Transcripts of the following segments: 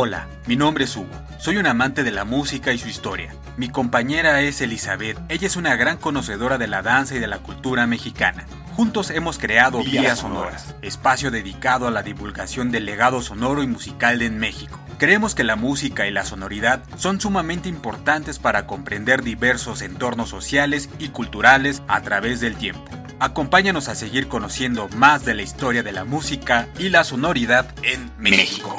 Hola, mi nombre es Hugo. Soy un amante de la música y su historia. Mi compañera es Elizabeth. Ella es una gran conocedora de la danza y de la cultura mexicana. Juntos hemos creado Vías Sonoras, espacio dedicado a la divulgación del legado sonoro y musical de México. Creemos que la música y la sonoridad son sumamente importantes para comprender diversos entornos sociales y culturales a través del tiempo. Acompáñanos a seguir conociendo más de la historia de la música y la sonoridad en México.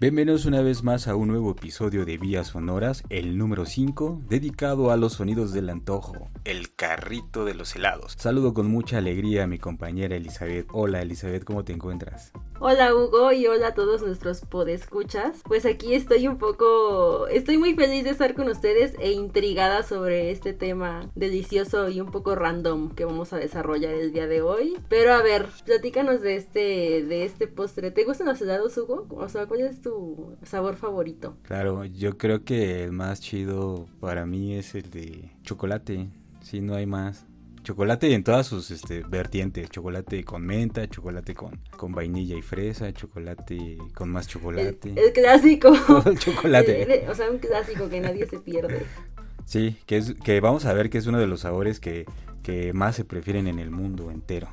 Bienvenidos una vez más a un nuevo episodio de Vías Sonoras, el número 5, dedicado a los sonidos del antojo, el carrito de los helados. Saludo con mucha alegría a mi compañera Elizabeth. Hola Elizabeth, ¿cómo te encuentras? Hola Hugo y hola a todos nuestros podescuchas. Pues aquí estoy un poco, estoy muy feliz de estar con ustedes e intrigada sobre este tema delicioso y un poco random que vamos a desarrollar el día de hoy. Pero a ver, platícanos de este, de este postre. ¿Te gustan los helados, Hugo? O sea, ¿cuál es tu sabor favorito? Claro, yo creo que el más chido para mí es el de chocolate. Si no hay más chocolate en todas sus este, vertientes, chocolate con menta, chocolate con, con vainilla y fresa, chocolate con más chocolate. El, clásico. el chocolate. o sea, un clásico que nadie se pierde. Sí, que, es, que vamos a ver que es uno de los sabores que, que más se prefieren en el mundo entero.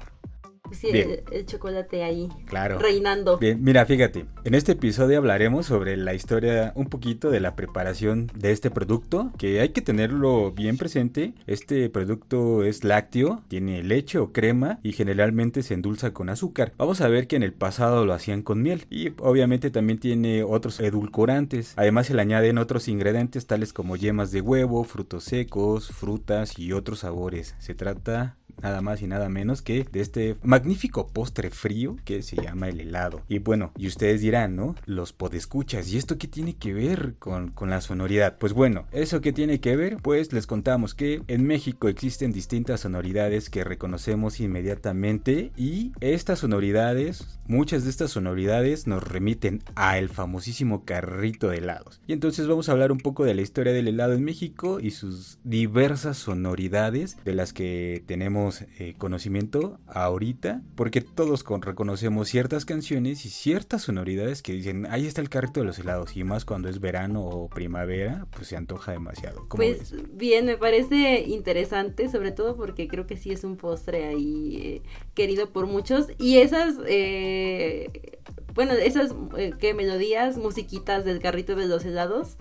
Sí, el, chocolate ahí. Claro. Reinando. Bien, mira, fíjate. En este episodio hablaremos sobre la historia, un poquito de la preparación de este producto, que hay que tenerlo bien presente. Este producto es lácteo, tiene leche o crema y generalmente se endulza con azúcar. Vamos a ver que en el pasado lo hacían con miel y obviamente también tiene otros edulcorantes. Además se le añaden otros ingredientes tales como yemas de huevo, frutos secos, frutas y otros sabores. Se trata nada más y nada menos que de este magnífico postre frío que se llama el helado. Y bueno, y ustedes dirán, ¿no? Los podescuchas, ¿y esto qué tiene que ver con, con la sonoridad? Pues bueno, ¿eso qué tiene que ver? Pues les contamos que en México existen distintas sonoridades que reconocemos inmediatamente y estas sonoridades, muchas de estas sonoridades nos remiten a el famosísimo carrito de helados. Y entonces vamos a hablar un poco de la historia del helado en México y sus diversas sonoridades de las que tenemos eh, conocimiento ahorita, porque todos reconocemos ciertas canciones y ciertas sonoridades que dicen, ahí está el carrito de los helados, y más cuando es verano o primavera, pues se antoja demasiado. pues bien, me parece interesante, sobre todo porque creo que sí es un postre ahí eh, querido por muchos, y esas... Eh, bueno, esas que melodías, musiquitas del carrito de los helados,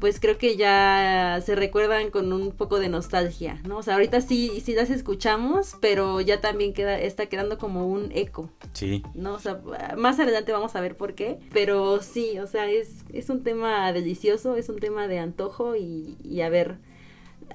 pues creo que ya se recuerdan con un poco de nostalgia, ¿no? O sea, ahorita sí, sí las escuchamos, pero ya también queda, está quedando como un eco. Sí. ¿No? O sea, más adelante vamos a ver por qué, pero sí, o sea, es, es un tema delicioso, es un tema de antojo y, y a ver,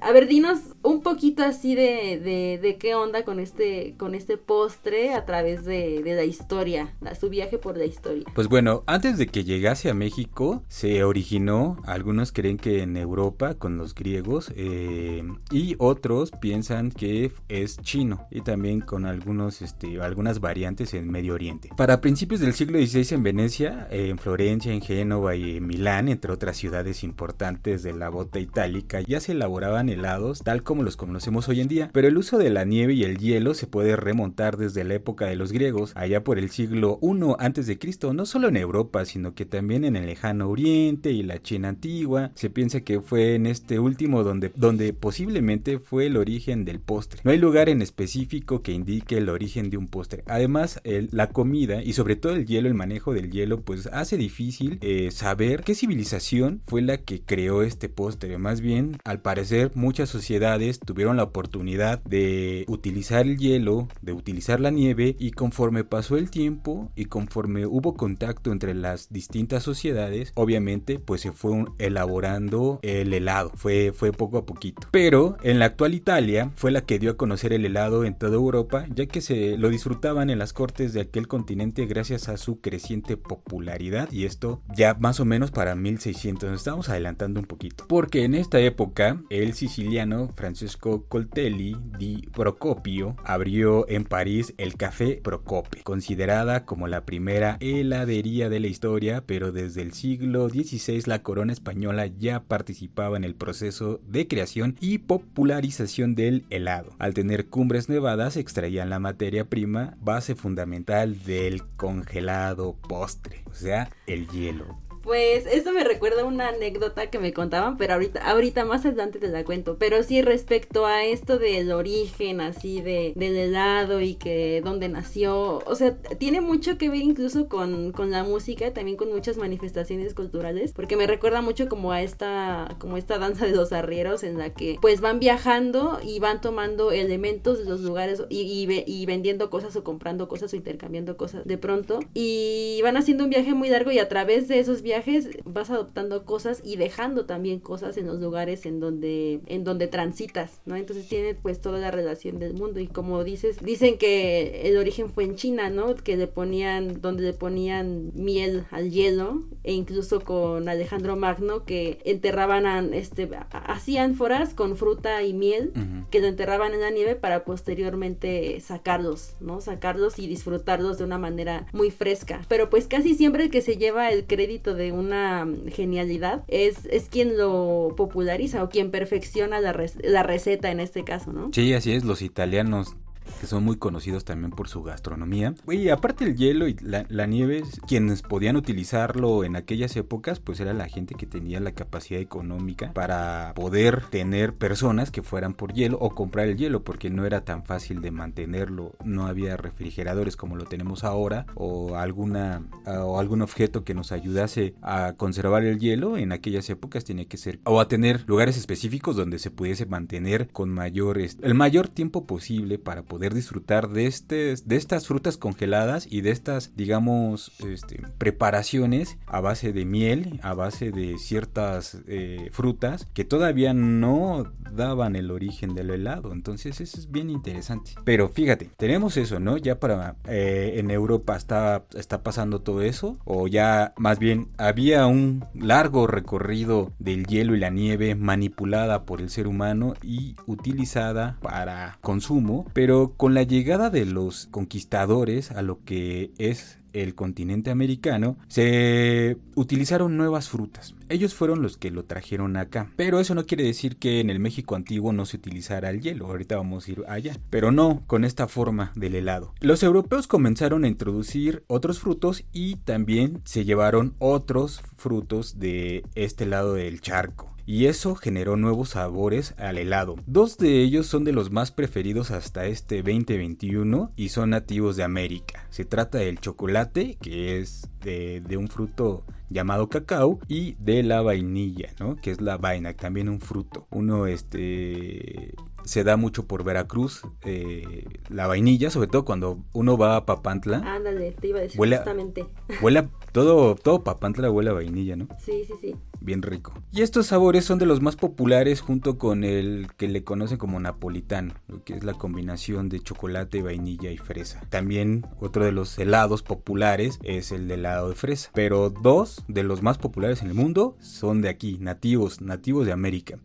a ver, dinos un poquito así de, de, qué onda con este, con este postre a través de, la historia, su viaje por la historia. Pues bueno, antes de que llegase a México, se originó, algunos creen que en Europa con los griegos, eh, y otros piensan que es chino, y también con algunos, este, algunas variantes en Medio Oriente. Para principios del siglo XVI en Venecia, en Florencia, en Génova y en Milán, entre otras ciudades importantes de la bota itálica, ya se elaboraban helados tal como los conocemos hoy en día, pero el uso de la nieve y el hielo se puede remontar desde la época de los griegos, allá por el siglo I a.C., no solo en Europa, sino que también en el lejano Oriente y la China antigua. Se piensa que fue en este último donde, donde posiblemente fue el origen del postre. No hay lugar en específico que indique el origen de un postre. Además, la comida y sobre todo el hielo, el manejo del hielo, pues hace difícil eh, saber qué civilización fue la que creó este postre. Más bien, al parecer, muchas sociedades tuvieron la oportunidad de utilizar el hielo, de utilizar la nieve y conforme pasó el tiempo y conforme hubo contacto entre las distintas sociedades, obviamente pues se fue elaborando el helado, fue, fue poco a poquito. Pero en la actual Italia fue la que dio a conocer el helado en toda Europa, ya que se lo disfrutaban en las cortes de aquel continente gracias a su creciente popularidad y esto ya más o menos para 1600, nos estamos adelantando un poquito, porque en esta época el siciliano Francesco Coltelli di Procopio abrió en París el Café Procope, considerada como la primera heladería de la historia, pero desde el siglo XVI la corona española ya participaba en el proceso de creación y popularización del helado. Al tener cumbres nevadas extraían la materia prima, base fundamental del congelado postre, o sea, el hielo. Pues esto me recuerda una anécdota que me contaban, pero ahorita, ahorita más adelante te la cuento. Pero sí respecto a esto del origen así de, del helado y que dónde nació. O sea, tiene mucho que ver incluso con, con la música, también con muchas manifestaciones culturales. Porque me recuerda mucho como a esta, como esta danza de los arrieros en la que pues van viajando y van tomando elementos de los lugares y, y vendiendo cosas o comprando cosas o intercambiando cosas de pronto. Y van haciendo un viaje muy largo y a través de esos viajes viajes vas adoptando cosas y dejando también cosas en los lugares en donde en donde transitas, ¿no? Entonces tiene pues toda la relación del mundo y como dices, dicen que el origen fue en China, ¿no? Que le ponían donde le ponían miel al hielo e incluso con Alejandro Magno que enterraban a, este hacían foras con fruta y miel que lo enterraban en la nieve para posteriormente sacarlos, ¿no? Sacarlos y disfrutarlos de una manera muy fresca. Pero pues casi siempre el que se lleva el crédito de una genialidad es, es quien lo populariza o quien perfecciona la, la receta en este caso, ¿no? Sí, así es, los italianos son muy conocidos también por su gastronomía. Y aparte el hielo y la, nieve, quienes podían utilizarlo en aquellas épocas, pues era la gente que tenía la capacidad económica para poder tener personas que fueran por hielo o comprar el hielo, porque no era tan fácil de mantenerlo, no había refrigeradores como lo tenemos ahora o alguna o algún objeto que nos ayudase a conservar el hielo en aquellas épocas tenía que ser o a tener lugares específicos donde se pudiese mantener con mayores el mayor tiempo posible para poder disfrutar de, este, de estas frutas congeladas y de estas, digamos, este, preparaciones a base de miel, a base de ciertas eh, frutas que todavía no daban el origen del helado. Entonces eso es bien interesante. Pero fíjate, tenemos eso, ¿no? Ya para eh, en Europa está, está pasando todo eso. O ya más bien había un largo recorrido del hielo y la nieve manipulada por el ser humano y utilizada para consumo. Pero con la llegada de los conquistadores a lo que es el continente americano, se utilizaron nuevas frutas. Ellos fueron los que lo trajeron acá. Pero eso no quiere decir que en el México antiguo no se utilizara el hielo. Ahorita vamos a ir allá. Pero no con esta forma del helado. Los europeos comenzaron a introducir otros frutos y también se llevaron otros frutos de este lado del charco y eso generó nuevos sabores al helado. Dos de ellos son de los más preferidos hasta este 2021 y son nativos de América. Se trata del chocolate, que es de, un fruto llamado cacao y de la vainilla, ¿no? Que es la vaina, también un fruto. Uno este se da mucho por Veracruz eh, la vainilla, sobre todo cuando uno va a Papantla. Ándale, te iba a decir justamente. Huele todo, todo Papantla huele a vainilla, ¿no? Sí, sí, sí. Bien rico. Y estos sabores son de los más populares junto con el que le conocen como napolitano, que es la combinación de chocolate, vainilla y fresa. También otro de los helados populares es el de helado de fresa. Pero dos de los más populares en el mundo son de aquí, nativos, nativos de América.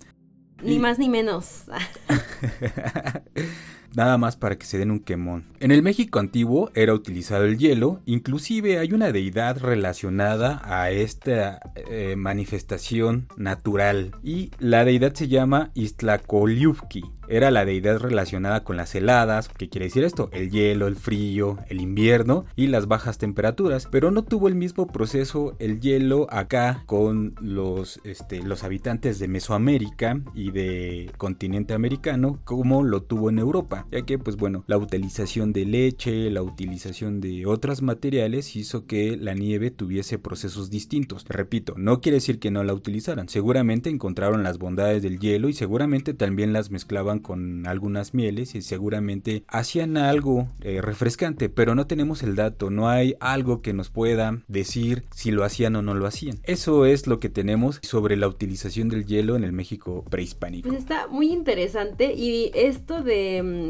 Ni más ni menos. Nada más para que se den un quemón. En el México antiguo era utilizado el hielo, inclusive hay una deidad relacionada a esta eh, manifestación natural y la deidad se llama Istlacoliufki era la deidad relacionada con las heladas, ¿qué quiere decir esto? El hielo, el frío, el invierno y las bajas temperaturas, pero no tuvo el mismo proceso el hielo acá con los, este, los habitantes de Mesoamérica y de continente americano como lo tuvo en Europa, ya que pues bueno, la utilización de leche, la utilización de otros materiales hizo que la nieve tuviese procesos distintos. Repito, no quiere decir que no la utilizaran, seguramente encontraron las bondades del hielo y seguramente también las mezclaban con algunas mieles y seguramente hacían algo eh, refrescante, pero no tenemos el dato, no hay algo que nos pueda decir si lo hacían o no lo hacían. Eso es lo que tenemos sobre la utilización del hielo en el México prehispánico. Pues está muy interesante y esto de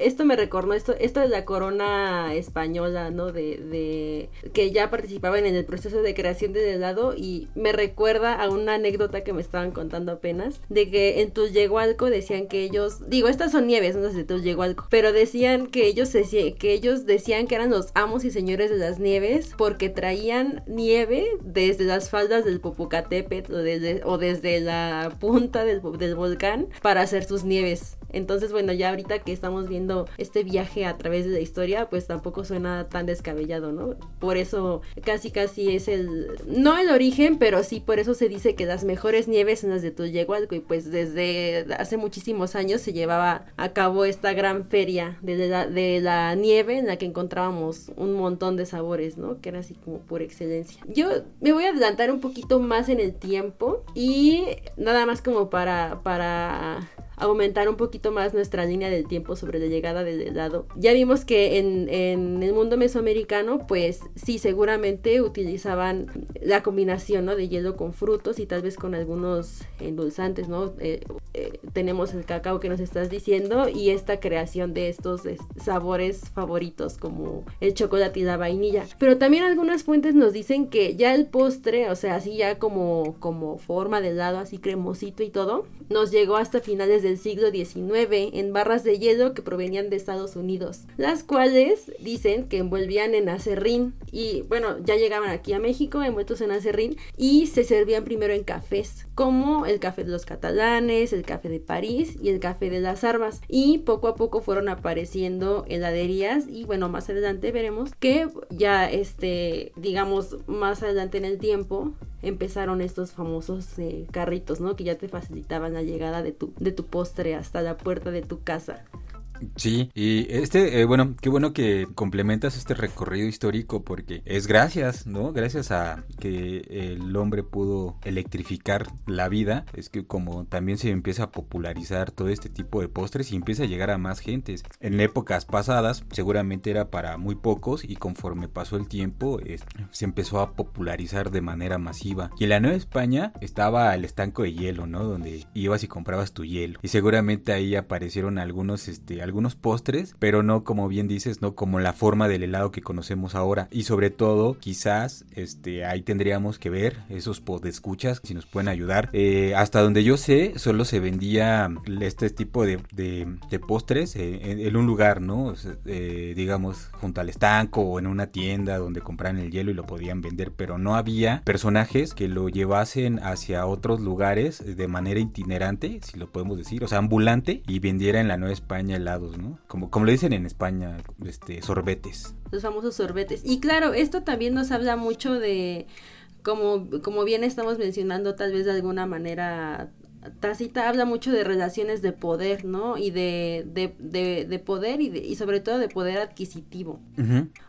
esto me recordó, esto, esto es la corona española, ¿no? De, que ya participaban en el proceso de creación del helado y me recuerda a una anécdota que me estaban contando apenas, de que en Tulyehualco decían que ellos, digo, estas son nieves, no sé algo pero decían que ellos, que ellos decían que eran los amos y señores de las nieves porque traían nieve desde las faldas del Popocatépetl o desde, o desde la punta del, del volcán para hacer sus nieves. Entonces, bueno, ya ahorita que estamos viendo este viaje a través de la historia, pues tampoco suena tan descabellado, ¿no? Por eso casi casi es el, no el origen, pero sí por eso se dice que las mejores nieves son las de Tullehualco y pues desde hace muchísimos años se llevaba a cabo esta gran feria de la, de la nieve en la que encontrábamos un montón de sabores, ¿no? Que era así como por excelencia. Yo me voy a adelantar un poquito más en el tiempo y nada más como para, para aumentar un poquito más nuestra línea del tiempo sobre la llegada del helado. Ya vimos que en, el mundo mesoamericano, pues sí, seguramente utilizaban la combinación ¿no? de hielo con frutos y tal vez con algunos endulzantes, ¿no? Eh, eh, tenemos el cacao que nos estás diciendo y esta creación de estos sabores favoritos como el chocolate y la vainilla. Pero también algunas fuentes nos dicen que ya el postre, o sea, así ya como, como forma de helado, así cremosito y todo, nos llegó hasta finales de del siglo XIX en barras de hielo que provenían de Estados Unidos, las cuales dicen que envolvían en acerrín y bueno, ya llegaban aquí a México envueltos en acerrín y se servían primero en cafés, como el café de los catalanes, el café de París y el café de las armas y poco a poco fueron apareciendo heladerías y bueno, más adelante veremos que ya este, digamos, más adelante en el tiempo empezaron estos famosos eh, carritos, ¿no? Que ya te facilitaban la llegada de tu, de tu postre hasta la puerta de tu casa. Sí, y este, eh, bueno, qué bueno que complementas este recorrido histórico porque es gracias, ¿no? Gracias a que el hombre pudo electrificar la vida, es que como también se empieza a popularizar todo este tipo de postres y empieza a llegar a más gentes. En épocas pasadas seguramente era para muy pocos y conforme pasó el tiempo se empezó a popularizar de manera masiva. Y en la Nueva España estaba el estanco de hielo, ¿no? Donde ibas y comprabas tu hielo. Y seguramente ahí aparecieron algunos, este, algunos postres, pero no como bien dices, no como la forma del helado que conocemos ahora. Y sobre todo, quizás este, ahí tendríamos que ver esos podescuchas, si nos pueden ayudar. Eh, hasta donde yo sé, solo se vendía este tipo de, de, postres en, un lugar, ¿no? Eh, digamos, junto al estanco o en una tienda donde compraran el hielo y lo podían vender, pero no había personajes que lo llevasen hacia otros lugares de manera itinerante, si lo podemos decir, o sea, ambulante y vendiera en la Nueva España helado como, como le dicen en España, este, sorbetes. Los famosos sorbetes. Y claro, esto también nos habla mucho de, como, como bien estamos mencionando, tal vez de alguna manera Tacita habla mucho de relaciones de poder, ¿no? Y de, de, de, poder y, y, sobre todo de poder adquisitivo.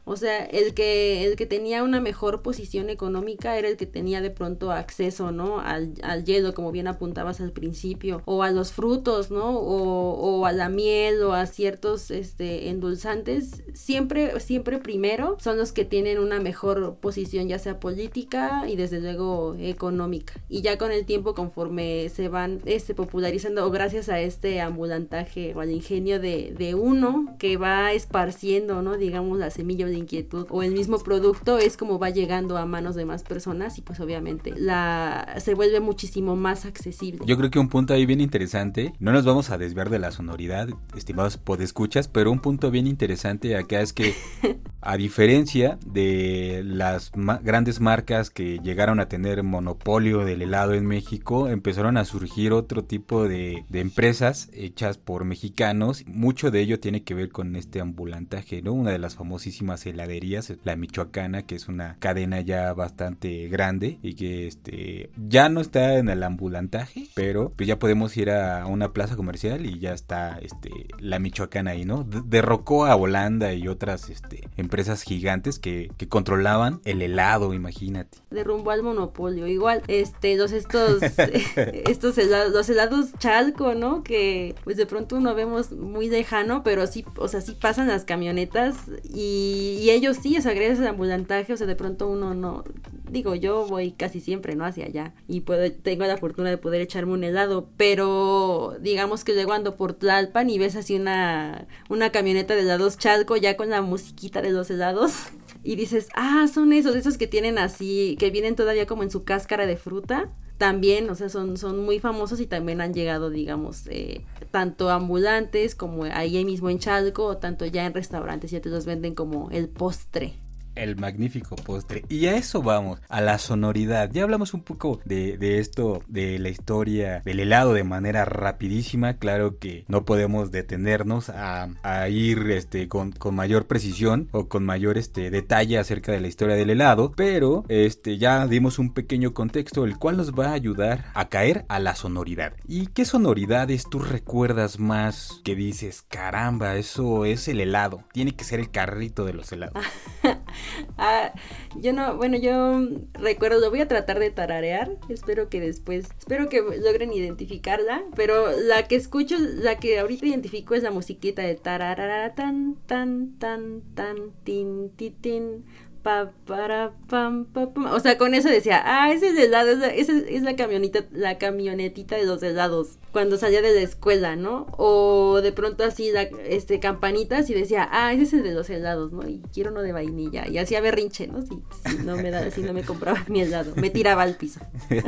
O sea, el que, el que tenía una mejor posición económica era el que tenía de pronto acceso, ¿no? Al, al hielo, como bien apuntabas al principio, o a los frutos, ¿no? O, o, a la miel o a ciertos este, endulzantes. Siempre, siempre primero son los que tienen una mejor posición, ya sea política y desde luego económica. Y ya con el tiempo, conforme se van este, popularizando, o gracias a este ambulantaje o al ingenio de, de uno que va esparciendo, ¿no? Digamos, la semilla de inquietud o el mismo producto es como va llegando a manos de más personas y pues obviamente la se vuelve muchísimo más accesible. Yo creo que un punto ahí bien interesante, no nos vamos a desviar de la sonoridad, estimados podescuchas, pero un punto bien interesante acá es que a diferencia de las grandes marcas que llegaron a tener monopolio del helado en México, empezaron a surgir otro tipo de, empresas hechas por mexicanos, mucho de ello tiene que ver con este ambulantaje, ¿no? Una de las famosísimas heladerías, la Michoacana, que es una cadena ya bastante grande y que este ya no está en el ambulantaje, pero pues ya podemos ir a una plaza comercial y ya está este la Michoacana ahí, ¿no? derrocó a Holanda y otras este, empresas gigantes que, controlaban el helado, imagínate. Derrumbó al monopolio, igual este los estos estos helados, los helados Chalco, ¿no? Que pues de pronto uno vemos muy lejano, pero sí, o sea, sí pasan las camionetas y y ellos sí, o sea, gracias al ambulantaje, o sea, de pronto uno no, digo, yo voy casi siempre, ¿no? Hacia allá y puedo, tengo la fortuna de poder echarme un helado, pero digamos que luego ando por Tlalpan y ves así una, una camioneta de helados Chalco ya con la musiquita de los helados y dices, ah, son esos, esos que tienen así, que vienen todavía como en su cáscara de fruta. También, o sea, son, son muy famosos y también han llegado, digamos, eh, tanto ambulantes como ahí mismo en Chalco, o tanto ya en restaurantes, ya te los venden como el postre el magnífico postre. Y a eso vamos, a la sonoridad. Ya hablamos un poco de, esto, de la historia del helado de manera rapidísima. Claro que no podemos detenernos a, ir este, con, mayor precisión o con mayor este, detalle acerca de la historia del helado. Pero este, ya dimos un pequeño contexto, el cual nos va a ayudar a caer a la sonoridad. ¿Y qué sonoridades tú recuerdas más que dices, caramba, eso es el helado? Tiene que ser el carrito de los helados. ah, yo no, bueno, yo recuerdo, lo voy a tratar de tararear, espero que después, espero que logren identificarla, pero la que escucho, la que ahorita identifico es la musiquita de tararara tan tan tan tan tin tin, tin Pa, para, pam, O sea, con eso decía, ah, ese es el helado, esa es, la camioneta, la camionetita de los helados, cuando salía de la escuela, ¿no? O de pronto así, la, este, campanitas y decía, ah, ese es el de los helados, ¿no? Y quiero uno de vainilla. Y hacía berrinche, ¿no? Si, no me da, si no me compraba mi helado, me tiraba al piso.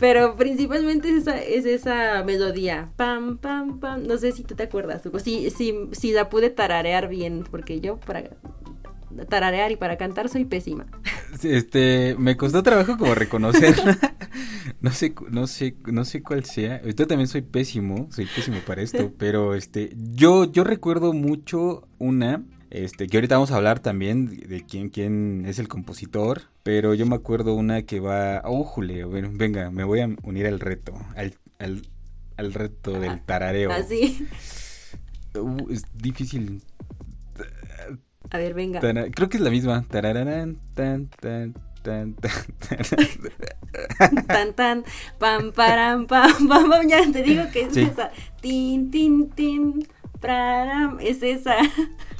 Pero principalmente es esa, es esa melodía. Pam, pam, pam. No sé si tú te acuerdas, Si, si, si la pude tararear bien, porque yo para tararear y para cantar soy pésima. Este, me costó trabajo como reconocer. no sé, no sé, no sé cuál sea. Yo también soy pésimo, soy pésimo para esto, pero este, yo, yo recuerdo mucho una, este, que ahorita vamos a hablar también de quién, quién es el compositor, pero yo me acuerdo una que va, oh, Julio, bueno, venga, me voy a unir al reto, al, al, reto del tarareo. Así. Uh, es difícil a ver, venga. creo que es la misma. Tarararán, tan, tan, tan, tan. tan, tan, pam, param, pam, pam, pam. Ya te digo que es esa. Tin, tin, tin, praram. Es esa.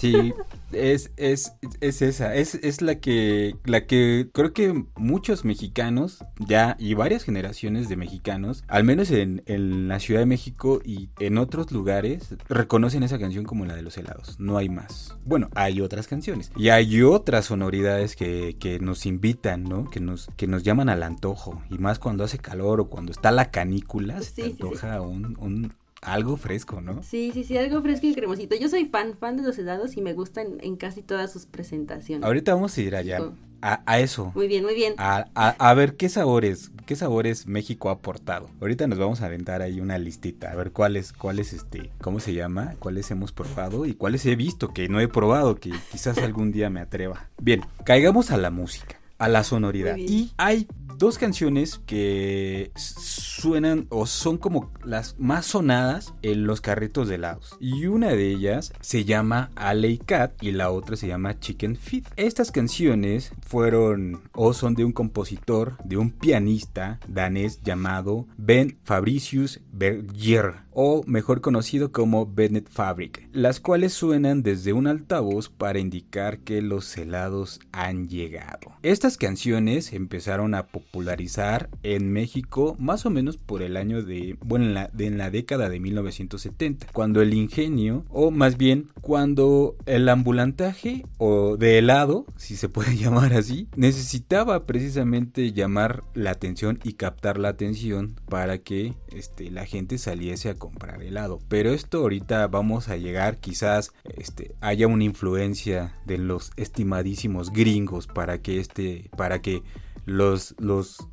Sí, es, es, es esa, es, es la que, la que creo que muchos mexicanos ya y varias generaciones de mexicanos, al menos en, la Ciudad de México y en otros lugares, reconocen esa canción como la de los helados. No hay más. Bueno, hay otras canciones y hay otras sonoridades que, que nos invitan, ¿no? Que nos, que nos llaman al antojo y más cuando hace calor o cuando está la canícula, se antoja Un, un, algo fresco, ¿no? Sí, sí, sí, algo fresco y cremosito. Yo soy fan, fan de los helados y me gustan en casi todas sus presentaciones. Ahorita vamos a ir allá. A, eso. Muy bien, muy bien. A, a, ver qué sabores, qué sabores México ha aportado. Ahorita nos vamos a aventar ahí una listita, a ver cuáles, cuáles, este, ¿cómo se llama? Cuáles hemos probado y cuáles he visto que no he probado, que quizás algún día me atreva. Bien, caigamos a la música a la sonoridad. Y hay dos canciones que suenan o son como las más sonadas en los carritos de helados. Y una de ellas se llama Alley Cat y la otra se llama Chicken Feed. Estas canciones fueron o son de un compositor, de un pianista danés llamado Ben Fabricius Berger o mejor conocido como Bennett Fabric, las cuales suenan desde un altavoz para indicar que los helados han llegado. Estas canciones empezaron a popularizar en México más o menos por el año de, bueno, en la, en la década de 1970, cuando el ingenio, o más bien cuando el ambulantaje o de helado, si se puede llamar así, necesitaba precisamente llamar la atención y captar la atención para que este, la gente saliese a comprar helado. Pero esto ahorita vamos a llegar, quizás este, haya una influencia de los estimadísimos gringos para que este, para que los, los,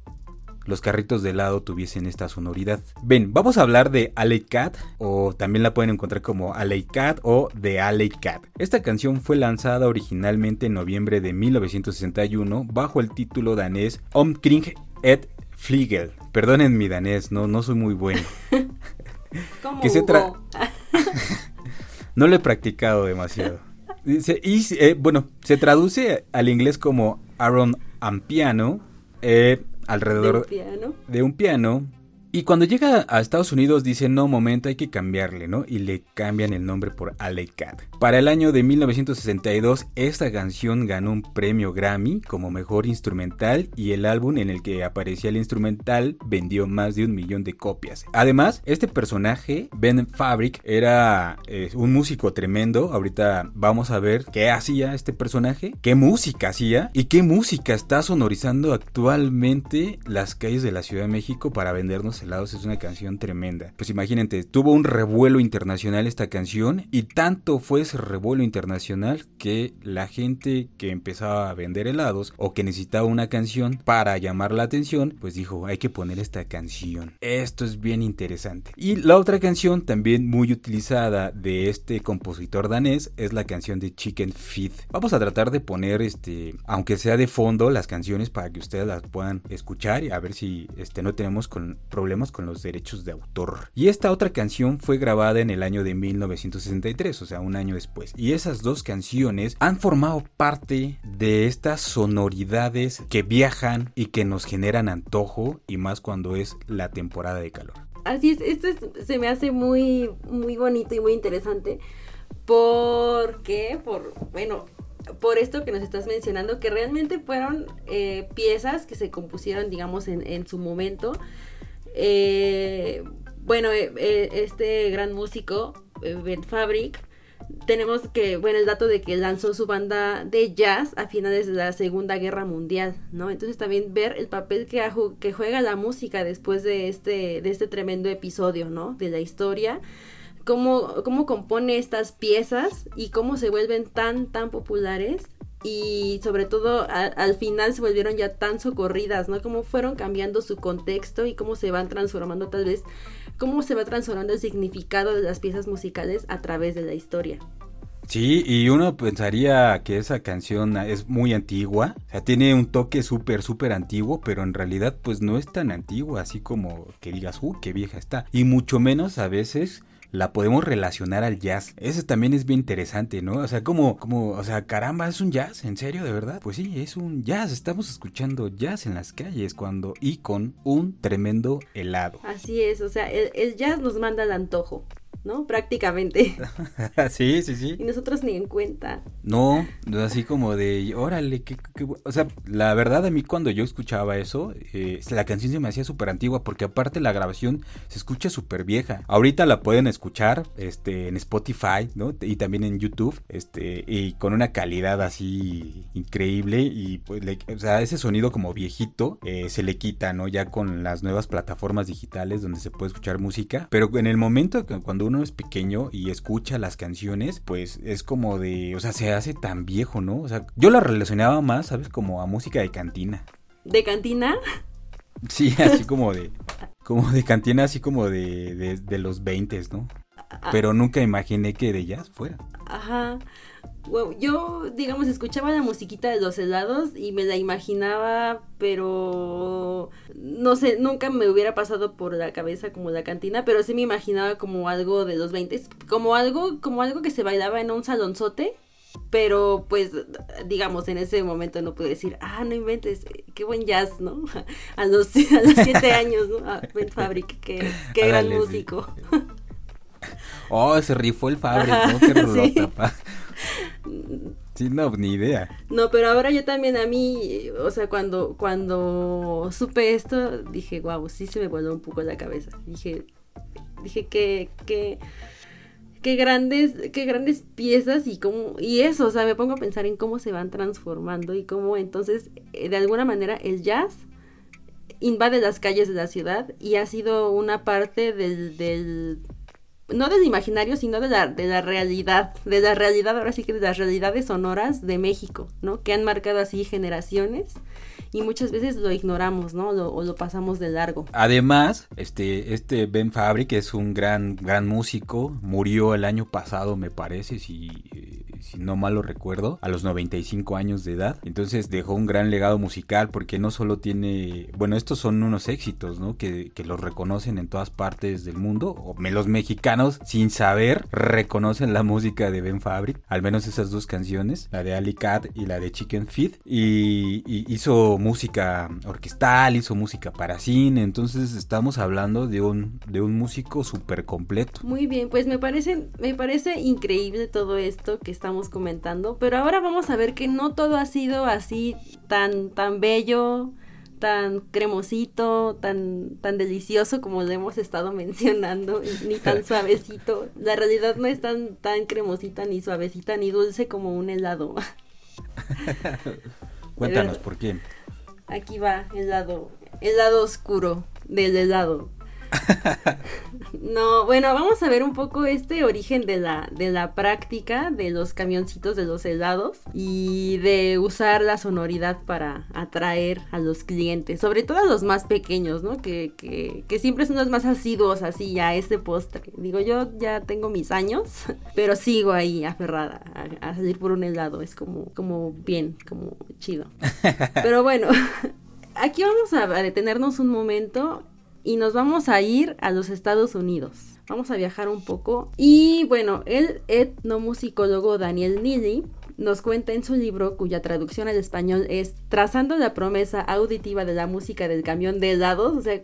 los carritos de helado tuviesen esta sonoridad. Ven, vamos a hablar de Alley Cat, o también la pueden encontrar como Alley Cat o de Alley Cat. Esta canción fue lanzada originalmente en noviembre de 1961 bajo el título danés Omkring et Fliegel. Perdonen mi danés, no, no soy muy bueno. que se tra no lo he practicado demasiado. Dice, y eh, bueno, se traduce al inglés como Aaron and Piano, eh, alrededor ¿De un piano? de un piano Y cuando llega a Estados Unidos dice, no, momento, hay que cambiarle, ¿no? Y le cambian el nombre por Alley Cat. Para el año de 1962, esta canción ganó un premio Grammy como mejor instrumental y el álbum en el que aparecía el instrumental vendió más de un millón de copias. Además, este personaje, Ben Fabric, era eh, un músico tremendo. Ahorita vamos a ver qué hacía este personaje, qué música hacía y qué música está sonorizando actualmente las calles de la Ciudad de México para vendernos helados. Es una canción tremenda. Pues imagínate, tuvo un revuelo internacional esta canción y tanto fue ese revuelo internacional que la gente que empezaba a vender helados o que necesitaba una canción para llamar la atención, pues dijo, hay que poner esta canción. Esto es bien interesante. Y la otra canción también muy utilizada de este compositor danés es la canción de Chicken Feed. Vamos a tratar de poner este, aunque sea de fondo, las canciones para que ustedes las puedan escuchar y a ver si este, no tenemos con problemas con los derechos de autor. Y esta otra canción fue grabada en el año de 1963, o sea, un año después. Y esas dos canciones han formado parte de estas sonoridades que viajan y que nos generan antojo y más cuando es la temporada de calor. Así es, esto se me hace muy, muy bonito y muy interesante porque, por, bueno, por esto que nos estás mencionando, que realmente fueron eh, piezas que se compusieron, digamos, en, en su momento. Eh, bueno, eh, este gran músico, Ben Fabric, tenemos que, bueno, el dato de que lanzó su banda de jazz a finales de la Segunda Guerra Mundial, ¿no? Entonces también ver el papel que, que juega la música después de este, de este tremendo episodio, ¿no? De la historia cómo, cómo compone estas piezas y cómo se vuelven tan, tan populares y sobre todo al final se volvieron ya tan socorridas, ¿no? Cómo fueron cambiando su contexto y cómo se van transformando tal vez, cómo se va transformando el significado de las piezas musicales a través de la historia. Sí, y uno pensaría que esa canción es muy antigua, o sea, tiene un toque súper, súper antiguo, pero en realidad pues no es tan antigua, así como que digas, uh, qué vieja está. Y mucho menos a veces la podemos relacionar al jazz. Eso también es bien interesante, ¿no? O sea, como, como, o sea, caramba, es un jazz, ¿en serio, de verdad? Pues sí, es un jazz. Estamos escuchando jazz en las calles cuando y con un tremendo helado. Así es, o sea, el, el jazz nos manda al antojo. ¿no? Prácticamente. sí, sí, sí. Y nosotros ni en cuenta. No, así como de, órale, que, o sea, la verdad a mí cuando yo escuchaba eso, eh, la canción se me hacía súper antigua porque aparte la grabación se escucha súper vieja. Ahorita la pueden escuchar este, en Spotify, ¿no? Y también en YouTube, este, y con una calidad así increíble y pues, o sea, ese sonido como viejito eh, se le quita, ¿no? Ya con las nuevas plataformas digitales donde se puede escuchar música, pero en el momento cuando uno es pequeño y escucha las canciones, pues es como de, o sea, se hace tan viejo, ¿no? O sea, yo la relacionaba más, ¿sabes? Como a música de cantina. ¿De cantina? Sí, así como de, como de cantina, así como de, de, los 20, ¿no? Ah. Pero nunca imaginé que de jazz fuera. Ajá yo, digamos, escuchaba la musiquita de los helados y me la imaginaba, pero no sé, nunca me hubiera pasado por la cabeza como la cantina, pero sí me imaginaba como algo de los 20, como algo, como algo que se bailaba en un salonzote. Pero pues, digamos, en ese momento no pude decir, ah, no inventes, qué buen jazz, ¿no? A los, a los siete años, ¿no? Ah, Ben Fabric, qué, qué gran músico. Oh, se rifó el Fabric, ¿no? Qué rolota, Sí, no, ni idea. No, pero ahora yo también a mí, o sea, cuando, cuando supe esto, dije, wow, sí se me voló un poco la cabeza. Dije, dije que, que, qué grandes, qué grandes piezas y cómo, y eso, o sea, me pongo a pensar en cómo se van transformando y cómo entonces, eh, de alguna manera, el jazz invade las calles de la ciudad y ha sido una parte del, del no del imaginario, sino de la, de la realidad, de la realidad, ahora sí que de las realidades sonoras de México, ¿no? Que han marcado así generaciones y muchas veces lo ignoramos, ¿no? o lo pasamos de largo. Además, este, este Ben Fabric es un gran, gran músico, murió el año pasado, me parece, si, si no mal lo recuerdo, a los 95 años de edad. Entonces dejó un gran legado musical porque no solo tiene, bueno, estos son unos éxitos, ¿no? Que, que los reconocen en todas partes del mundo, o los mexicanos sin saber reconocen la música de Ben Fabric, al menos esas dos canciones, la de Ali Cat y la de Chicken Feed, y, hizo música orquestal, hizo música para cine, entonces estamos hablando de un, de un músico súper completo. Muy bien, pues me parece, me parece increíble todo esto que estamos comentando, pero ahora vamos a ver que no todo ha sido así tan, tan bello, tan cremosito, tan, tan delicioso como lo hemos estado mencionando, ni tan suavecito. La realidad no es tan, tan cremosita, ni suavecita, ni dulce como un helado. Cuéntanos, ¿por qué? Aquí va el lado, el lado oscuro del helado. no, bueno, vamos a ver un poco este origen de la, de la práctica de los camioncitos de los helados y de usar la sonoridad para atraer a los clientes, sobre todo a los más pequeños, ¿no? Que, que, siempre son los más asiduos así a este postre. Digo, yo ya tengo mis años, pero sigo ahí aferrada a, a salir por un helado, es como, como bien, como chido. Pero bueno, aquí vamos a detenernos un momento y nos vamos a ir a los Estados Unidos. Vamos a viajar un poco. Y bueno, el etnomusicólogo Daniel Neely nos cuenta en su libro, cuya traducción al español es Trazando la promesa auditiva de la música del camión de helados. O sea,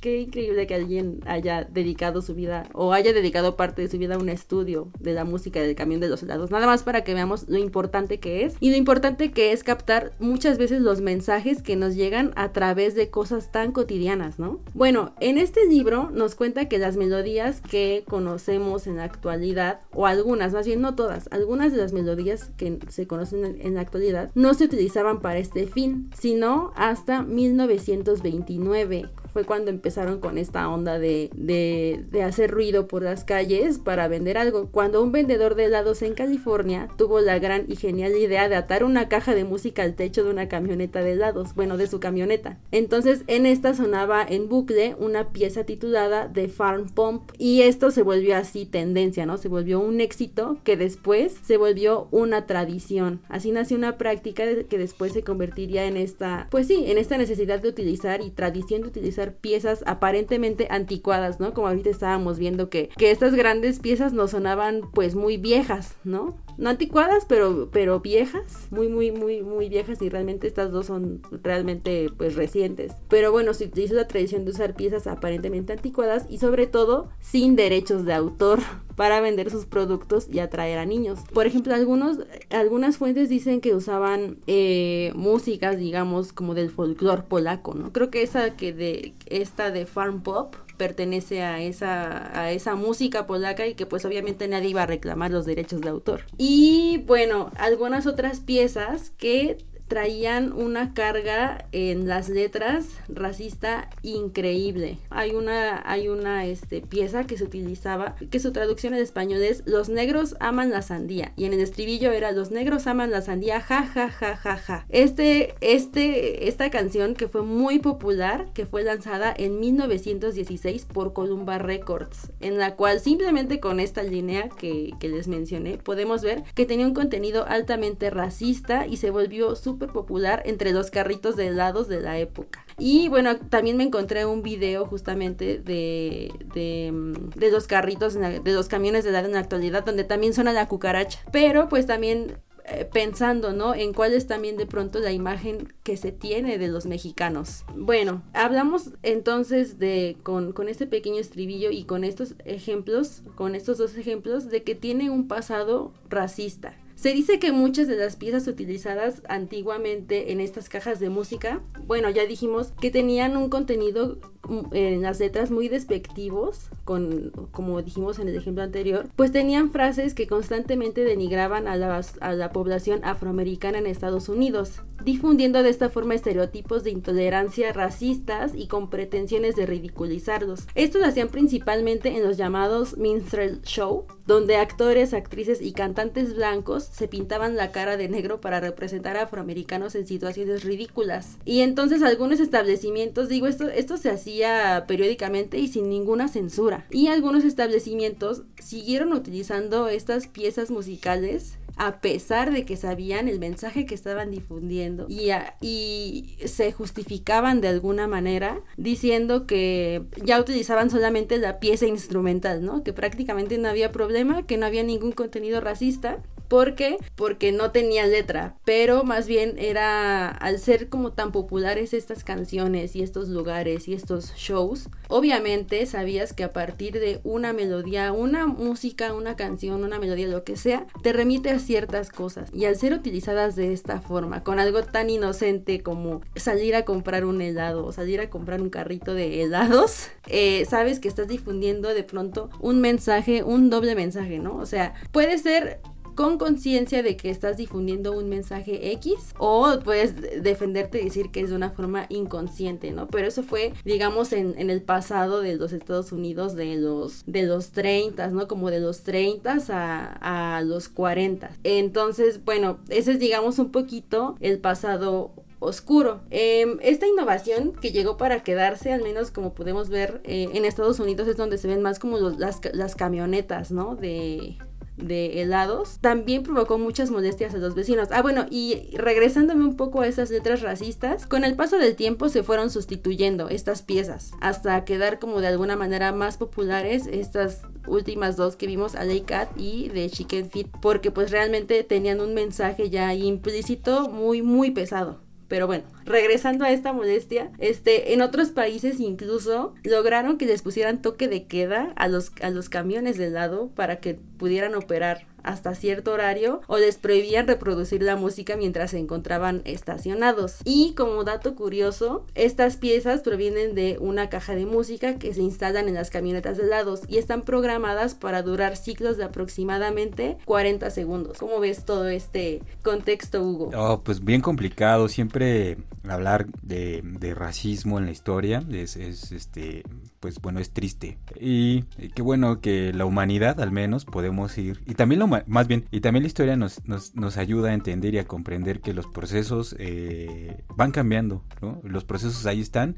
qué increíble que alguien haya dedicado su vida o haya dedicado parte de su vida a un estudio de la música del camión de los helados. Nada más para que veamos lo importante que es y lo importante que es captar muchas veces los mensajes que nos llegan a través de cosas tan cotidianas, ¿no? Bueno, en este libro nos cuenta que las melodías que conocemos en la actualidad, o algunas, más bien no todas, algunas de las melodías que se conocen en, la actualidad no se utilizaban para este fin, sino hasta 1929 fue cuando empezaron con esta onda de, de, hacer ruido por las calles para vender algo. Cuando un vendedor de helados en California tuvo la gran y genial idea de atar una caja de música al techo de una camioneta de helados, bueno, de su camioneta. Entonces en esta sonaba en bucle una pieza titulada The Farm Pump y esto se volvió así tendencia, ¿no? Se volvió un éxito que después se volvió una tradición. Así nació una práctica que después se convertiría en esta, pues sí, en esta necesidad de utilizar y tradición de utilizar piezas aparentemente anticuadas, ¿no? Como ahorita estábamos viendo que, que estas grandes piezas nos sonaban pues muy viejas, ¿no? No anticuadas, pero, pero viejas, muy, muy, muy, muy viejas y realmente estas dos son realmente pues recientes. Pero bueno, se utiliza la tradición de usar piezas aparentemente anticuadas y sobre todo sin derechos de autor para vender sus productos y atraer a niños. Por ejemplo, algunos, algunas fuentes dicen que usaban eh, músicas, digamos, como del folclore polaco, ¿no? Creo que esa que de, esta de Farm Pop, pertenece a esa, a esa música polaca y que pues obviamente nadie iba a reclamar los derechos de autor. Y bueno, algunas otras piezas que traían una carga en las letras racista increíble. Hay una, hay una este, pieza que se utilizaba, que su traducción en español es Los negros aman la sandía. Y en el estribillo era Los negros aman la sandía, ja, ja, ja, ja, ja. Este, este, esta canción que fue muy popular, que fue lanzada en 1916 por Columba Records, en la cual simplemente con esta línea que, que les mencioné, podemos ver que tenía un contenido altamente racista y se volvió popular entre los carritos de helados de la época. Y bueno, también me encontré un video justamente de, de, mm, de los carritos, de los camiones de helado en la actualidad, donde también suena la cucaracha. Pero pues también eh, pensando, ¿no? En cuál es también de pronto la imagen que se tiene de los mexicanos. Bueno, hablamos entonces de, con, con este pequeño estribillo y con estos ejemplos, con estos dos ejemplos, de que tiene un pasado racista. Se dice que muchas de las piezas utilizadas antiguamente en estas cajas de música, bueno, ya dijimos que tenían un contenido mm, en las letras muy despectivos, con, como dijimos en el ejemplo anterior, pues tenían frases que constantemente denigraban a la, a la población afroamericana en Estados Unidos, difundiendo de esta forma estereotipos de intolerancia racistas y con pretensiones de ridiculizarlos. Esto lo hacían principalmente en los llamados minstrel show, donde actores, actrices y cantantes blancos se pintaban la cara de negro para representar a afroamericanos en situaciones ridículas. Y entonces algunos establecimientos, digo, esto, esto se hacía periódicamente y sin ninguna censura. Y algunos establecimientos siguieron utilizando estas piezas musicales a pesar de que sabían el mensaje que estaban difundiendo y, y se justificaban de alguna manera diciendo que ya utilizaban solamente la pieza instrumental, ¿no? Que prácticamente no había problema, que no había ningún contenido racista ¿Por qué? Porque no tenía letra, pero más bien era al ser como tan populares estas canciones y estos lugares y estos shows, obviamente sabías que a partir de una melodía, una música, una canción, una melodía, lo que sea, te remite a ciertas cosas. Y al ser utilizadas de esta forma, con algo tan inocente como salir a comprar un helado o salir a comprar un carrito de helados, eh, sabes que estás difundiendo de pronto un mensaje, un doble mensaje, ¿no? O sea, puede ser con conciencia de que estás difundiendo un mensaje X o puedes defenderte y decir que es de una forma inconsciente, ¿no? Pero eso fue, digamos, en, el pasado de los Estados Unidos de los, de los 30, ¿no? Como de los 30 a, a los 40. Entonces, bueno, ese es, digamos, un poquito el pasado oscuro. Em, esta innovación que llegó para quedarse, al menos como podemos ver eh, en Estados Unidos, es donde se ven más como las, las camionetas, ¿no? De, de helados, también provocó muchas molestias a los vecinos. Ah, bueno, y regresándome un poco a esas letras racistas, con el paso del tiempo se fueron sustituyendo estas piezas hasta quedar como de alguna manera más populares estas últimas dos que vimos, Alley Cat y de Chicken Feet, porque pues realmente tenían un mensaje ya implícito muy muy pesado. Pero bueno, regresando a esta molestia, este, en otros países incluso lograron que les pusieran toque de queda a los, a los camiones de lado para que pudieran operar hasta cierto horario o les prohibían reproducir la música mientras se encontraban estacionados. Y como dato curioso, estas piezas provienen de una caja de música que se instalan en las camionetas de lados y están programadas para durar ciclos de aproximadamente 40 segundos. ¿Cómo ves todo este contexto, Hugo? Oh, pues bien complicado, siempre hablar de, racismo en la historia es, es, este pues bueno es triste y qué bueno que la humanidad al menos podemos ir y también más bien, y también la historia nos, nos, ayuda a entender y a comprender que los procesos eh, van cambiando. Los procesos ahí están,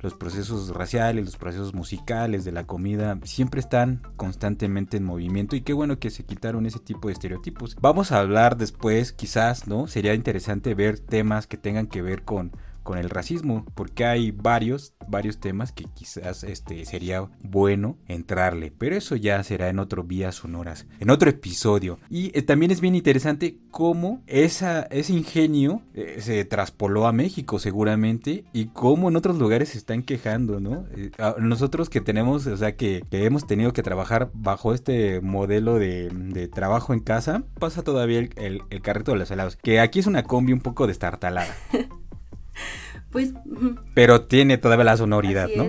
los procesos raciales, los procesos musicales, de la comida, siempre están constantemente en movimiento y qué bueno que se quitaron ese tipo de estereotipos. Vamos a hablar después, quizás, ¿no? Sería interesante ver temas que tengan que ver con con el racismo, porque hay varios, varios temas que quizás este, sería bueno entrarle, pero eso ya será en otro Vías Sonoras, en otro episodio. Y eh, también es bien interesante cómo esa, ese ingenio eh, se traspoló a México seguramente y cómo en otros lugares se están quejando, ¿no? Eh, nosotros que tenemos, o sea, que, hemos tenido que trabajar bajo este modelo de, trabajo en casa, pasa todavía el, carrito de los helados, que aquí es una combi un poco destartalada. Pues. Pero tiene todavía la sonoridad, ¿no?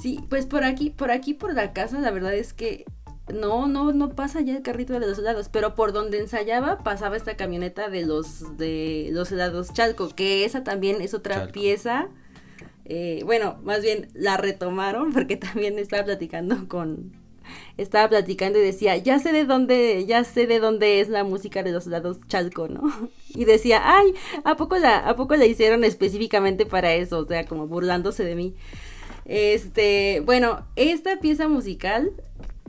Sí, pues por aquí, por aquí, por la casa, la verdad es que no, no, no pasa ya el carrito de los helados, pero por donde ensayaba pasaba esta camioneta de los de los helados Chalco, que esa también es otra pieza. Eh, bueno, más bien la retomaron porque también estaba platicando con, estaba platicando y decía, ya sé de dónde, ya sé de dónde es la música de los lados Chalco, ¿no? Y decía, ay, ¿a poco la, a poco la hicieron específicamente para eso? O sea, como burlándose de mí. Este, bueno, esta pieza musical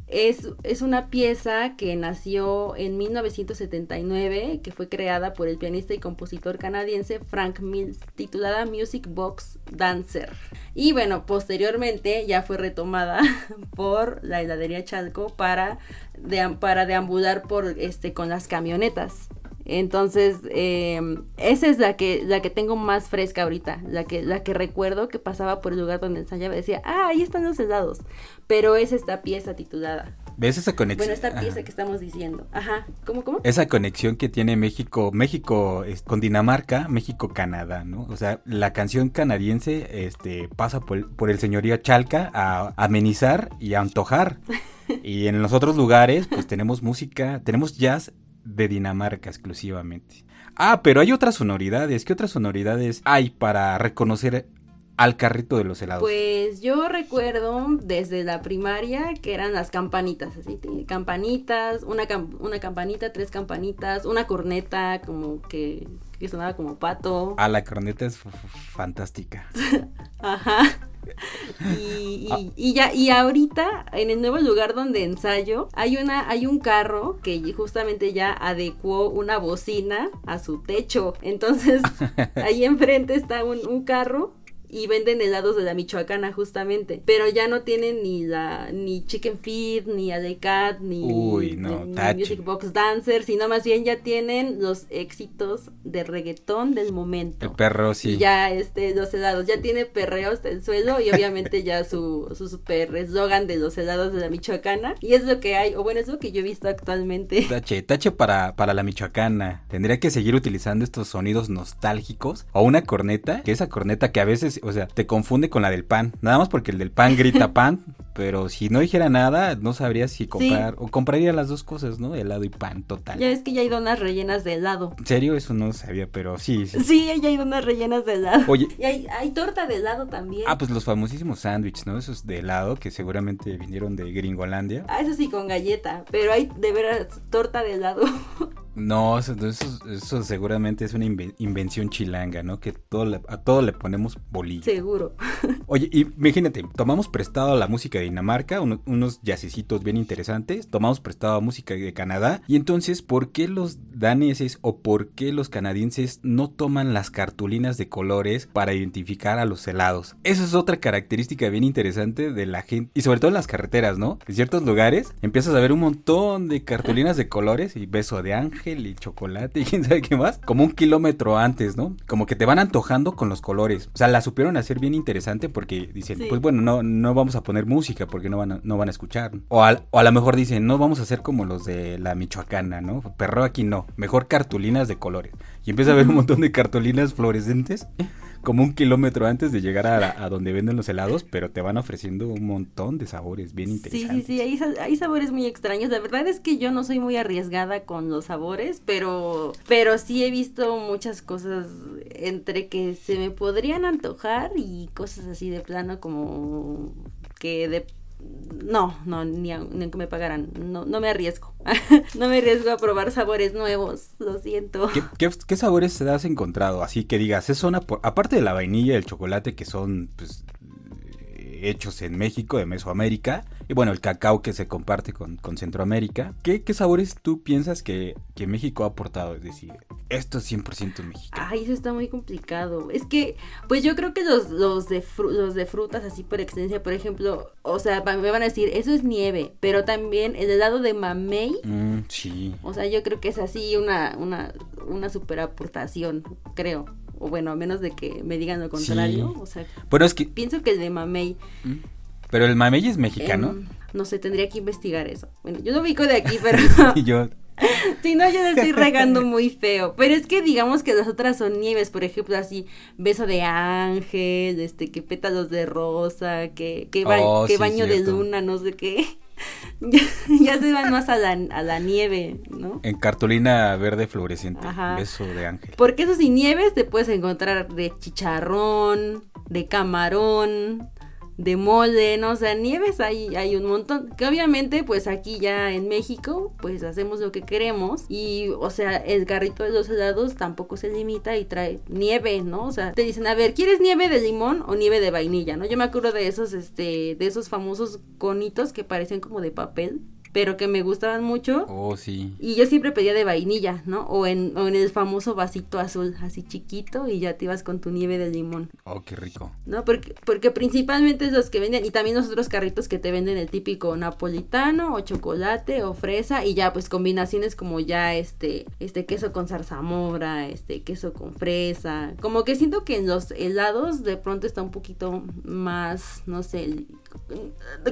es, una pieza que nació en 1979, que fue creada por el pianista y compositor canadiense Frank Mills, titulada Music Box Dancer. Y bueno, posteriormente ya fue retomada por la heladería Chalco para, para deambular por, este, con las camionetas. Entonces, em, esa es la que, la que tengo más fresca ahorita, la que, la que recuerdo que pasaba por el lugar donde ensayaba y decía, ah, ahí están los helados. Pero es esta pieza titulada. ¿Ves esa conexión? Bueno, esta pieza que estamos diciendo. Ajá. ¿Cómo, cómo? Esa conexión que tiene México, México con Dinamarca, México-Canadá, ¿no? O sea, la canción canadiense este, pasa por, por el señorío Chalca a amenizar y a antojar. y en los otros lugares, pues tenemos música, tenemos jazz de Dinamarca exclusivamente. Ah, pero hay otras sonoridades. ¿Qué otras sonoridades hay para reconocer al carrito de los helados? Pues yo recuerdo desde la primaria que eran las campanitas, así, campanitas, una, una campanita, tres campanitas, una corneta como que, que sonaba como pato. Ah, la corneta es fantástica. Ajá. Y, y, ya, y ahorita, en el nuevo lugar donde ensayo, hay una, hay un carro que justamente ya adecuó una bocina a su techo. Entonces, ahí enfrente está un, un carro y venden helados de la Michoacana justamente, pero ya no tienen ni la ni Chicken Feed, ni Cat, ni, Uy, no, ni Music Box Dancer, sino más bien ya tienen los éxitos de reggaetón del momento. El perro, sí. Y ya este los helados, ya tiene perreos del suelo y obviamente ya su, su super eslogan de los helados de la Michoacana y es lo que hay, o bueno, es lo que yo he visto actualmente. Tache, tache para, para la Michoacana. Tendría que seguir utilizando estos sonidos nostálgicos o una corneta, que esa corneta que a veces o sea, te confunde con la del pan. Nada más porque el del pan grita pan, pero si no dijera nada, no sabría si comprar, o compraría las dos cosas, ¿no? Helado y pan, total. Ya ves que ya hay donas rellenas de helado. ¿En serio? Eso no sabía, pero sí. Sí, sí ya hay donas rellenas de helado. Oye. Y hay, hay torta de helado también. Ah, pues los famosísimos sándwiches, ¿no? Esos de helado que seguramente vinieron de Gringolandia. Ah, eso sí, con galleta, pero hay de veras torta de helado. No, eso, eso, seguramente es una invención chilanga, ¿no? Que todo a todo le ponemos bolillo. Seguro. Oye, imagínate, tomamos prestado la música de Dinamarca, unos jazzecitos bien interesantes, tomamos prestado música de Canadá, y entonces, ¿por qué los daneses o por qué los canadienses no toman las cartulinas de colores para identificar a los helados? Esa es otra característica bien interesante de la gente, y sobre todo en las carreteras, ¿no? En ciertos lugares empiezas a ver un montón de cartulinas de colores y beso de ángel y chocolate y quién sabe qué más, como un kilómetro antes, ¿no? Como que te van antojando con los colores. O sea, la supieron hacer bien interesante porque dicen, pues bueno, no, no vamos a poner música porque no van a, no van a escuchar. O, o a lo mejor dicen, no vamos a hacer como los de la Michoacana, ¿no? Perro aquí no, mejor cartulinas de colores. Y empieza a ver un montón de cartulinas fluorescentes como un kilómetro antes de llegar a, donde venden los helados, pero te van ofreciendo un montón de sabores bien interesantes. Sí, sí, sí, hay, sabores muy extraños. La verdad es que yo no soy muy arriesgada con los sabores, pero, pero sí he visto muchas cosas entre que se me podrían antojar y cosas así de plano como que de no, no, ni, aunque me pagaran, no, no me arriesgo. no me arriesgo a probar sabores nuevos, lo siento. ¿Qué, qué, sabores te has encontrado? Así que digas, es una, aparte de la vainilla y el chocolate que son pues, hechos en México, de Mesoamérica, y bueno, el cacao que se comparte con, Centroamérica. ¿Qué, sabores tú piensas que, México ha aportado? Es decir, esto es 100% mexicano. Ay, eso está muy complicado. Es que, pues yo creo que los, los, de, los de frutas así por extensión, por ejemplo, o sea, me van a decir, eso es nieve, pero también el helado de mamey. Mm, sí. O sea, yo creo que es así una, una, una super aportación, creo o bueno, a menos de que me digan lo contrario, o sea, bueno, es que... pienso que el de mamey mm. Pero el mamey es mexicano. Em, no sé, tendría que investigar eso. Bueno, yo lo ubico de aquí, pero. y yo. Si no, yo le estoy regando muy feo. Pero es que digamos que las otras son nieves, por ejemplo, así, beso de ángel, este, que pétalos de rosa, que, que, oh, baño de luna, no sé qué. ya, se van más a la, a la nieve, ¿no? En cartulina verde fluorescente, beso de ángel. Porque eso sin nieves te puedes encontrar de chicharrón, de camarón, de molde, ¿no? O sea, nieves hay, hay un montón. Que obviamente, pues aquí ya en México, pues hacemos lo que queremos. Y, o sea, el carrito de los helados tampoco se limita y trae nieve, ¿no? O sea, te dicen, a ver, ¿quieres nieve de limón o nieve de vainilla, no? Yo me acuerdo de esos, este, de esos famosos conitos que parecen como de papel pero que me gustaban mucho. Oh, sí. Y yo siempre pedía de vainilla, ¿no? O en, o en el famoso vasito azul, así chiquito, y ya te ibas con tu nieve de limón. Oh, qué rico. ¿No? Porque, porque principalmente es los que venden, y también los otros carritos que te venden el típico napolitano, o chocolate, o fresa, y ya pues combinaciones como ya este, este queso con zarzamora, este queso con fresa. Como que siento que en los helados de pronto está un poquito más, no sé,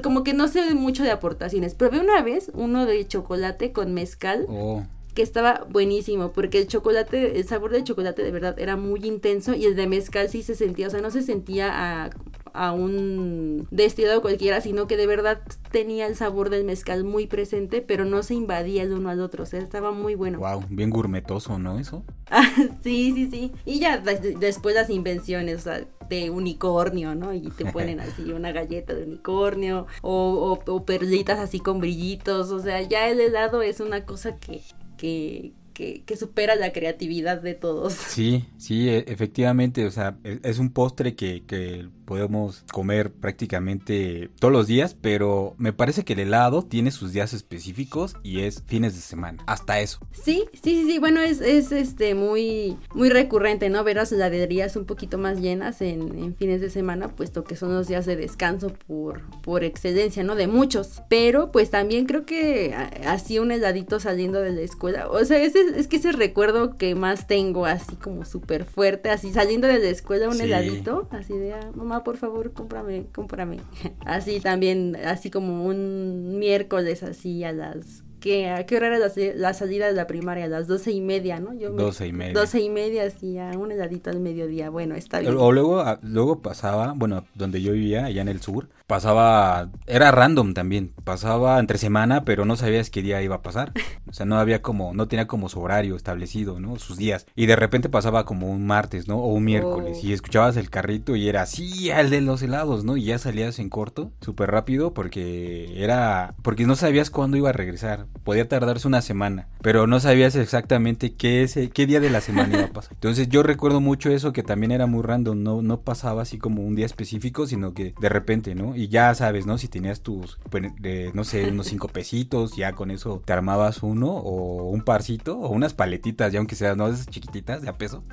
como que no sé mucho de aportaciones. Probé una vez uno de chocolate con mezcal. Oh. Que estaba buenísimo, porque el chocolate, el sabor del chocolate de verdad era muy intenso y el de mezcal sí se sentía, o sea, no se sentía a, a un destilado cualquiera, sino que de verdad tenía el sabor del mezcal muy presente, pero no se invadía el uno al otro, o sea, estaba muy bueno. Wow, bien gourmetoso, ¿no? Eso. sí, sí, sí. Y ya después las invenciones, o sea, de unicornio, ¿no? Y te ponen así una galleta de unicornio o, perlitas así con brillitos, o sea, ya el helado es una cosa que, que, que, que supera la creatividad de todos. Sí, sí, e, efectivamente, o sea, e, es un postre que, que podemos comer prácticamente todos los días, pero me parece que el helado tiene sus días específicos y es fines de semana, hasta eso. Sí, sí, sí, sí, bueno, es, es este muy, muy recurrente, ¿no? Ver las heladerías un poquito más llenas en, en, fines de semana, puesto que son los días de descanso por, por excelencia, ¿no? De muchos, pero pues también creo que así un heladito saliendo de la escuela, o sea, ese, es que ese recuerdo que más tengo así como súper fuerte, así saliendo de la escuela un sí. heladito, así de, ah, mamá, por favor, cómprame, cómprame. Así también, así como un miércoles así a las que a qué hora era la, la, salida de la primaria, a las doce y media, ¿no? Yo doce y media. Doce y media, sí, a un heladito al mediodía, bueno, está bien. O luego, luego pasaba, bueno, donde yo vivía, allá en el sur, pasaba, era random también, pasaba entre semana, pero no sabías qué día iba a pasar. O sea, no había como, no tenía como su horario establecido, ¿no? Sus días. Y de repente pasaba como un martes, ¿no? O un miércoles, oh. y escuchabas el carrito y era así, el de los helados, ¿no? Y ya salías en corto, súper rápido, porque era, porque no sabías cuándo iba a regresar podía tardarse una semana, pero no sabías exactamente qué, ese, qué día de la semana iba a pasar. Entonces yo recuerdo mucho eso que también era muy random, no, no pasaba así como un día específico, sino que de repente, ¿no? Y ya sabes, ¿no? Si tenías tus, de, no sé, unos cinco pesitos, ya con eso te armabas uno o un parcito o unas paletitas, ya aunque sean, ¿no? Esas chiquititas de a peso.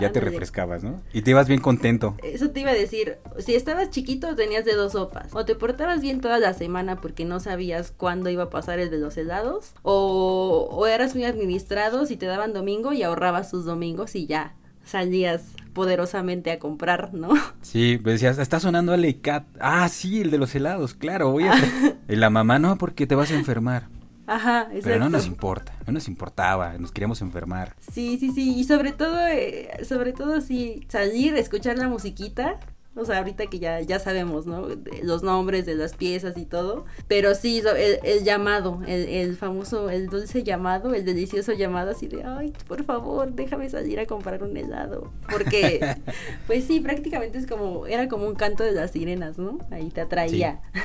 Ya te refrescabas, ¿no? Y te ibas bien contento. Eso te iba a decir, si estabas chiquito tenías de dos sopas. O te portabas bien toda la semana porque no sabías cuándo iba a pasar el de los helados. O, o eras muy administrado si te daban domingo y ahorrabas tus domingos y ya salías poderosamente a comprar, ¿no? Sí, pues decías, está sonando Alecat. Ah, sí, el de los helados, claro, voy a... y la mamá, no, porque te vas a enfermar. Ajá, exacto. Pero no nos importa, no nos importaba, nos queríamos enfermar. Sí, sí, sí, y sobre todo, eh, sobre todo sí, salir, escuchar la musiquita, o sea, ahorita que ya, ya sabemos, ¿no? Los nombres de las piezas y todo. Pero sí, el, el llamado, el, el, famoso, el dulce llamado, el delicioso llamado así de, ay, por favor, déjame salir a comprar un helado. Porque, pues sí, prácticamente es como, era como un canto de las sirenas, ¿no? Ahí te atraía. Sí.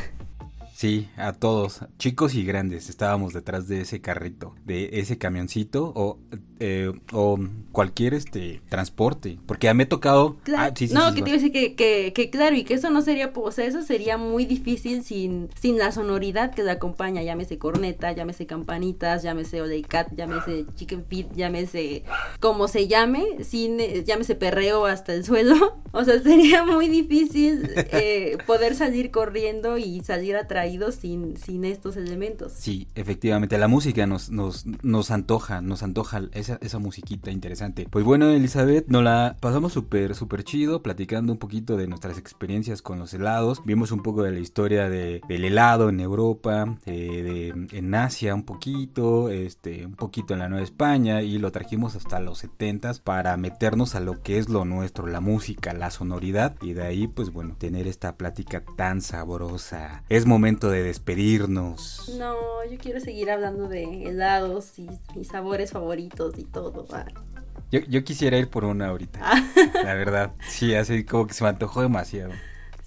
Sí, a todos, chicos y grandes, estábamos detrás de ese carrito, de ese camioncito o, eh, o cualquier este transporte, porque ya me he tocado... Claro. Ah, sí, sí, no, sí, que te iba a decir que, que, que, claro, y que eso no sería, o sea, eso sería muy difícil sin, sin la sonoridad que le acompaña, llámese corneta, llámese campanitas, llámese oleicat, llámese chicken feet, llámese como se llame, sin, llámese perreo hasta el suelo, o sea, sería muy difícil eh, poder salir corriendo y salir sin, estos elementos. Sí, efectivamente, la música nos, nos, nos antoja, nos antoja esa, esa musiquita interesante. Pues bueno, Elizabeth, nos la pasamos súper, súper chido, platicando un poquito de nuestras experiencias con los helados. Vimos un poco de la historia de, del helado en Europa, eh, en Asia un poquito, este, un poquito en la Nueva España y lo trajimos hasta los 70 para meternos a lo que es lo nuestro, la música, la sonoridad y de ahí pues bueno, tener esta plática tan sabrosa. Es momento de despedirnos. No, yo quiero seguir hablando de helados y mis sabores favoritos y todo. Yo, yo, quisiera ir por una ahorita. la verdad. Sí, así como que se me antojó demasiado.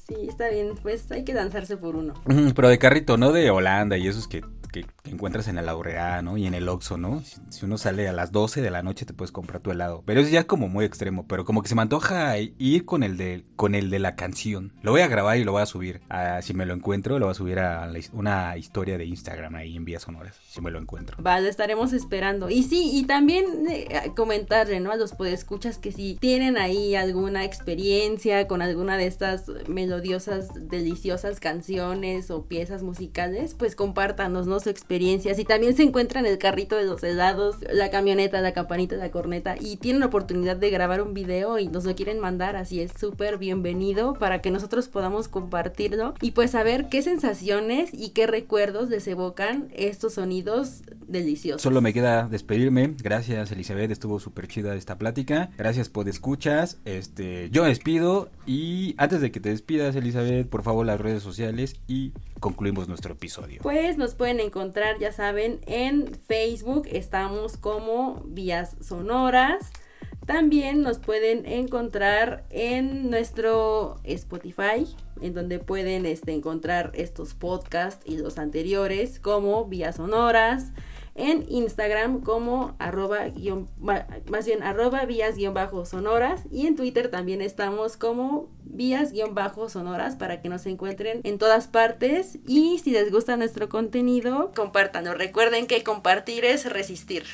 Sí, está bien. Pues hay que danzarse por uno. Pero de carrito, no de Holanda y esos que que, encuentras en la Laurea. Y en el Oxxo, ¿no? Si, uno sale a las 12 de la noche te puedes comprar tu helado. Pero es ya como muy extremo, pero como que se me antoja ir con el de con el de la canción. Lo voy a grabar y lo voy a subir. A, si me lo encuentro, lo voy a subir a una historia de Instagram ahí en Vías Sonoras, si me lo encuentro. Vale, estaremos esperando. Y sí, y también eh, comentarle, ¿no? A los podescuchas que si tienen ahí alguna experiencia con alguna de estas melodiosas, deliciosas canciones o piezas musicales, pues compártanos, ¿no? Su experiencia. Si también se encuentra en el carrito de los helados, la camioneta, la campanita, la corneta y tienen la oportunidad de grabar un video y nos lo quieren mandar, así es súper bienvenido para que nosotros podamos compartirlo y pues saber qué sensaciones y qué recuerdos les evocan estos sonidos deliciosos. Solo me queda despedirme. Gracias Elizabeth, estuvo súper chida esta plática. Gracias por escuchas. Este, yo despido y antes de que te despidas Elizabeth, por favor las redes sociales y concluimos nuestro episodio. Pues nos pueden encontrar, ya saben, en Facebook estamos como Vías Sonoras. También nos pueden encontrar en nuestro Spotify, en donde pueden este, encontrar estos podcasts y los anteriores como Vías Sonoras. En Instagram como arroba más bien arroba vías guion bajo sonoras y en Twitter también estamos como vías guion bajo sonoras para que nos encuentren en todas partes y si les gusta nuestro contenido, compártanlo. Recuerden que compartir es resistir.